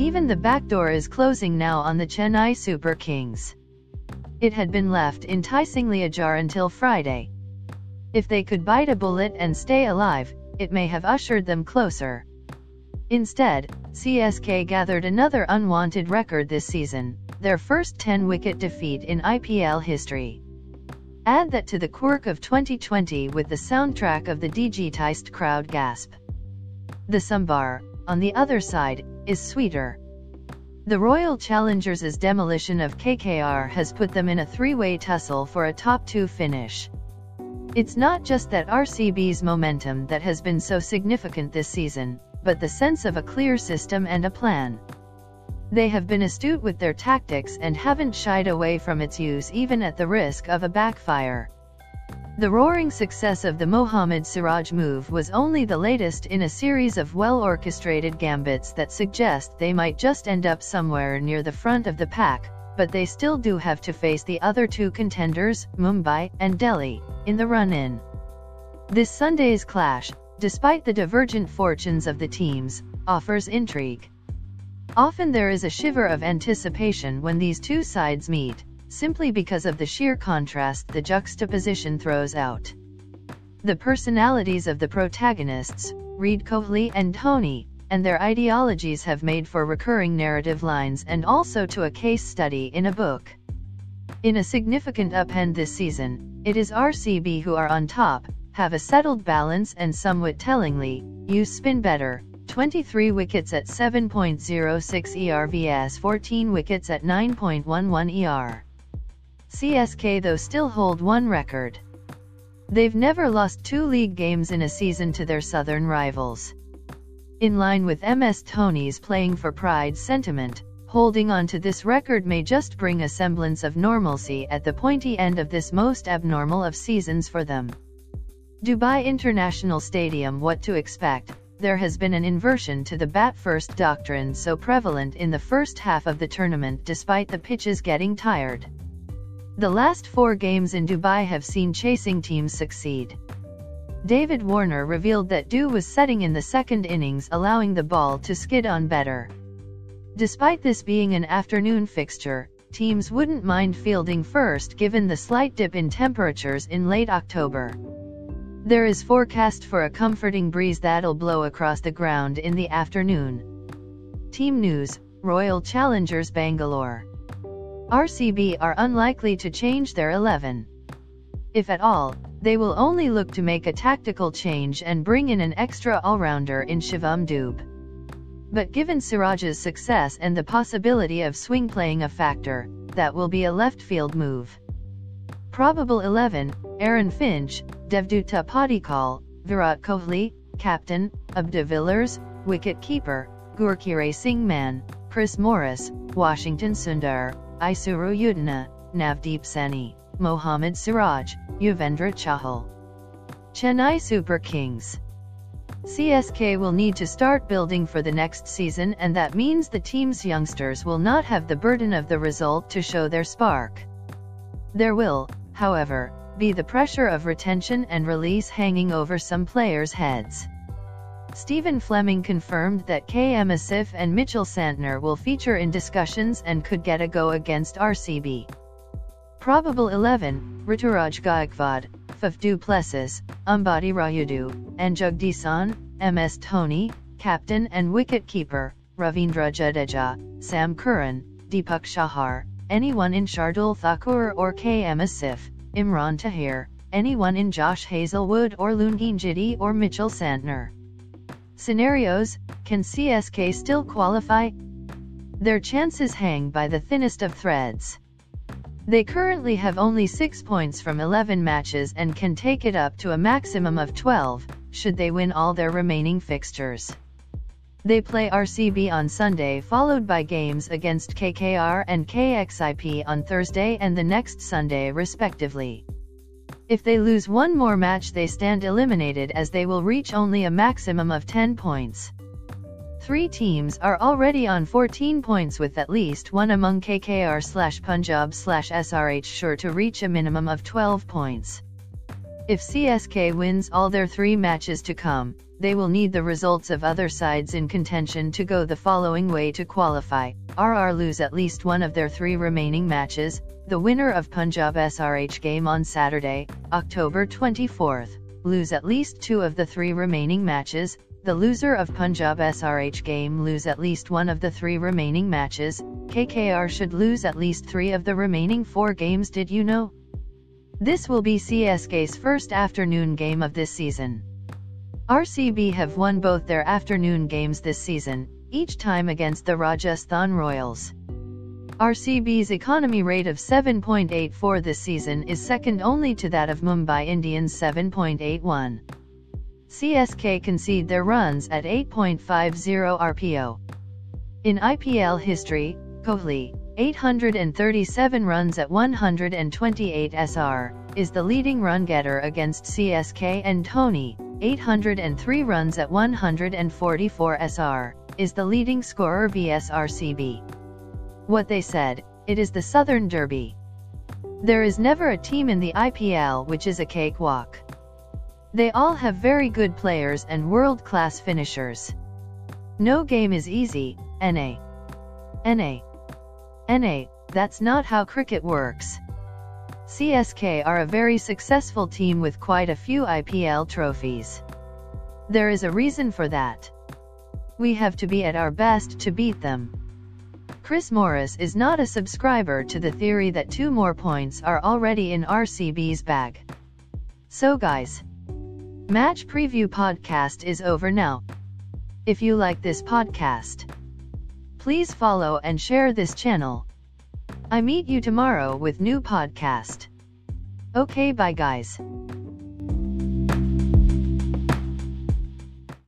Even the back door is closing now on the Chennai Super Kings. It had been left enticingly ajar until Friday. If they could bite a bullet and stay alive, it may have ushered them closer. Instead, CSK gathered another unwanted record this season, their first 10-wicket defeat in IPL history. Add that to the quirk of 2020 with the soundtrack of the digitized crowd gasp. The Sambar, on the other side, is sweeter. The Royal Challengers' demolition of KKR has put them in a three-way tussle for a top two finish. It's not just that RCB's momentum that has been so significant this season, but the sense of a clear system and a plan. They have been astute with their tactics and haven't shied away from its use even at the risk of a backfire. The roaring success of the Mohammad Siraj move was only the latest in a series of well-orchestrated gambits that suggest they might just end up somewhere near the front of the pack, but they still do have to face the other two contenders, Mumbai and Delhi, in the run-in. This Sunday's clash, despite the divergent fortunes of the teams, offers intrigue. Often there is a shiver of anticipation when these two sides meet, simply because of the sheer contrast the juxtaposition throws out. The personalities of the protagonists, Reed Kohli and Dhoni, and their ideologies have made for recurring narrative lines and also to a case study in a book. In a significant upend this season, it is RCB who are on top, have a settled balance and somewhat tellingly, use spin better, 23 wickets at 7.06 ER vs 14 wickets at 9.11 ER. CSK though still hold one record. They've never lost two league games in a season to their southern rivals. In line with MS Dhoni's playing for pride sentiment, holding on to this record may just bring a semblance of normalcy at the pointy end of this most abnormal of seasons for them. Dubai International Stadium What to expect, there has been an inversion to the bat-first doctrine so prevalent in the first half of the tournament despite the pitches getting tired. The last four games in Dubai have seen chasing teams succeed. David Warner revealed that Dew was setting in the second innings allowing the ball to skid on better. Despite this being an afternoon fixture, teams wouldn't mind fielding first given the slight dip in temperatures in late October. There is forecast for a comforting breeze that'll blow across the ground in the afternoon. Team News, Royal Challengers Bangalore. RCB are unlikely to change their 11. If at all, they will only look to make a tactical change and bring in an extra all-rounder in Shivam Dube. But given Siraj's success and the possibility of swing playing a factor, that will be a left field move. Probable 11, Aaron Finch, Devdutt Padikkal, Virat Kohli, Captain, Ab de Villiers, Wicket Keeper, Gurkeerat Singh Mann, Chris Morris, Washington Sundar, Isuru Udana, Navdeep Saini, Mohammad Siraj, Yuzvendra Chahal. Chennai Super Kings CSK will need to start building for the next season and that means the team's youngsters will not have the burden of the result to show their spark. There will, however, be the pressure of retention and release hanging over some players' heads. Stephen Fleming confirmed that KM Asif and Mitchell Santner will feature in discussions and could get a go against RCB. Probable 11, Ruturaj Gaikwad, Faf du Plessis, Ambati Rayudu, and Jagadeesan, MS Dhoni, captain and wicket-keeper, Ravindra Jadeja, Sam Curran, Deepak Chahar, anyone in Shardul Thakur or KM Asif, Imran Tahir, anyone in Josh Hazlewood or Lungi Ngidi or Mitchell Santner. Scenarios, can CSK still qualify? Their chances hang by the thinnest of threads. They currently have only 6 points from 11 matches and can take it up to a maximum of 12, should they win all their remaining fixtures. They play RCB on Sunday followed by games against KKR and KXIP on Thursday and the next Sunday respectively. If they lose one more match they stand eliminated as they will reach only a maximum of 10 points. Three teams are already on 14 points with at least one among KKR slash Punjab slash SRH sure to reach a minimum of 12 points. If CSK wins all their three matches to come, they will need the results of other sides in contention to go the following way to qualify. RR lose at least one of their three remaining matches, the winner of Punjab SRH game on Saturday, October 24th, lose at least two of the three remaining matches, the loser of Punjab SRH game lose at least one of the three remaining matches, KKR should lose at least three of the remaining four games did you know? This will be CSK's first afternoon game of this season. RCB have won both their afternoon games this season, each time against the Rajasthan Royals. RCB's economy rate of 7.84 this season is second only to that of Mumbai Indians 7.81. CSK concede their runs at 8.50 RPO. In IPL history, Kohli, 837 runs at 128 SR, is the leading run getter against CSK and Dhoni, 803 runs at 144 SR, is the leading scorer vs RCB. What they said, it is the Southern Derby. There is never a team in the IPL which is a cakewalk. They all have very good players and world-class finishers. No game is easy, NA. NA. NA, that's not how cricket works. CSK are a very successful team with quite a few IPL trophies. There is a reason for that. We have to be at our best to beat them. Chris Morris is not a subscriber to the theory that two more points are already in RCB's bag. So guys, Match Preview Podcast is over now. If you like this podcast, Please follow and share this channel. I meet you tomorrow with new podcast. Okay bye guys.